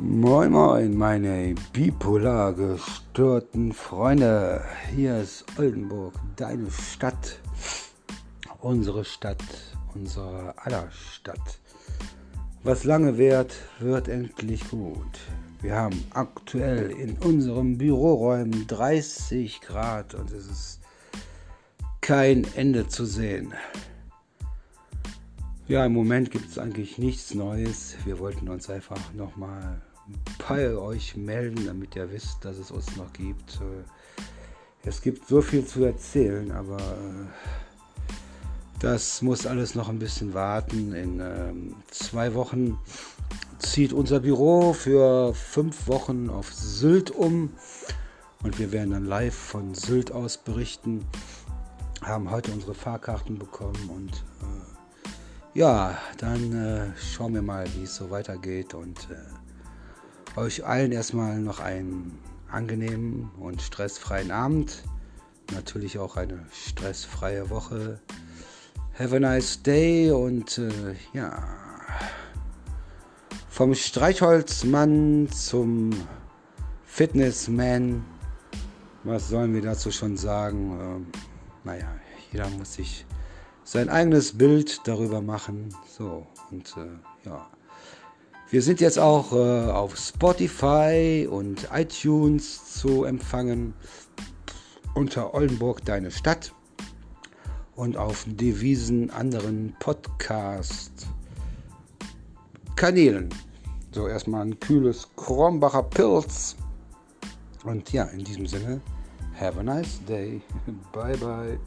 Moin Moin, meine bipolar gestörten Freunde. Hier ist Oldenburg, deine Stadt, unsere Stadt, unsere aller Stadt. Was lange währt, wird endlich gut. Wir haben aktuell in unseren Büroräumen 30 Grad und es ist kein Ende zu sehen. Ja, im Moment gibt es eigentlich nichts Neues. Wir wollten uns einfach nochmal bei euch melden, damit ihr wisst, dass es uns noch gibt. Äh, es gibt so viel zu erzählen, aber äh, das muss alles noch ein bisschen warten. In ähm, zwei Wochen zieht unser Büro für fünf Wochen auf Sylt um und wir werden dann live von Sylt aus berichten. Haben heute unsere Fahrkarten bekommen und äh, ja, dann äh, schauen wir mal, wie es so weitergeht und äh, euch allen erstmal noch einen angenehmen und stressfreien Abend. Natürlich auch eine stressfreie Woche. Have a nice day und äh, ja, vom Streichholzmann zum Fitnessman. Was sollen wir dazu schon sagen? Ähm, naja, jeder muss sich sein eigenes Bild darüber machen. So, und äh, ja. Wir sind jetzt auch äh, auf Spotify und iTunes zu empfangen unter Oldenburg deine Stadt und auf diversen anderen Podcast-Kanälen. So, erstmal ein kühles Kronbacher Pilz. Und ja, in diesem Sinne, have a nice day. bye bye.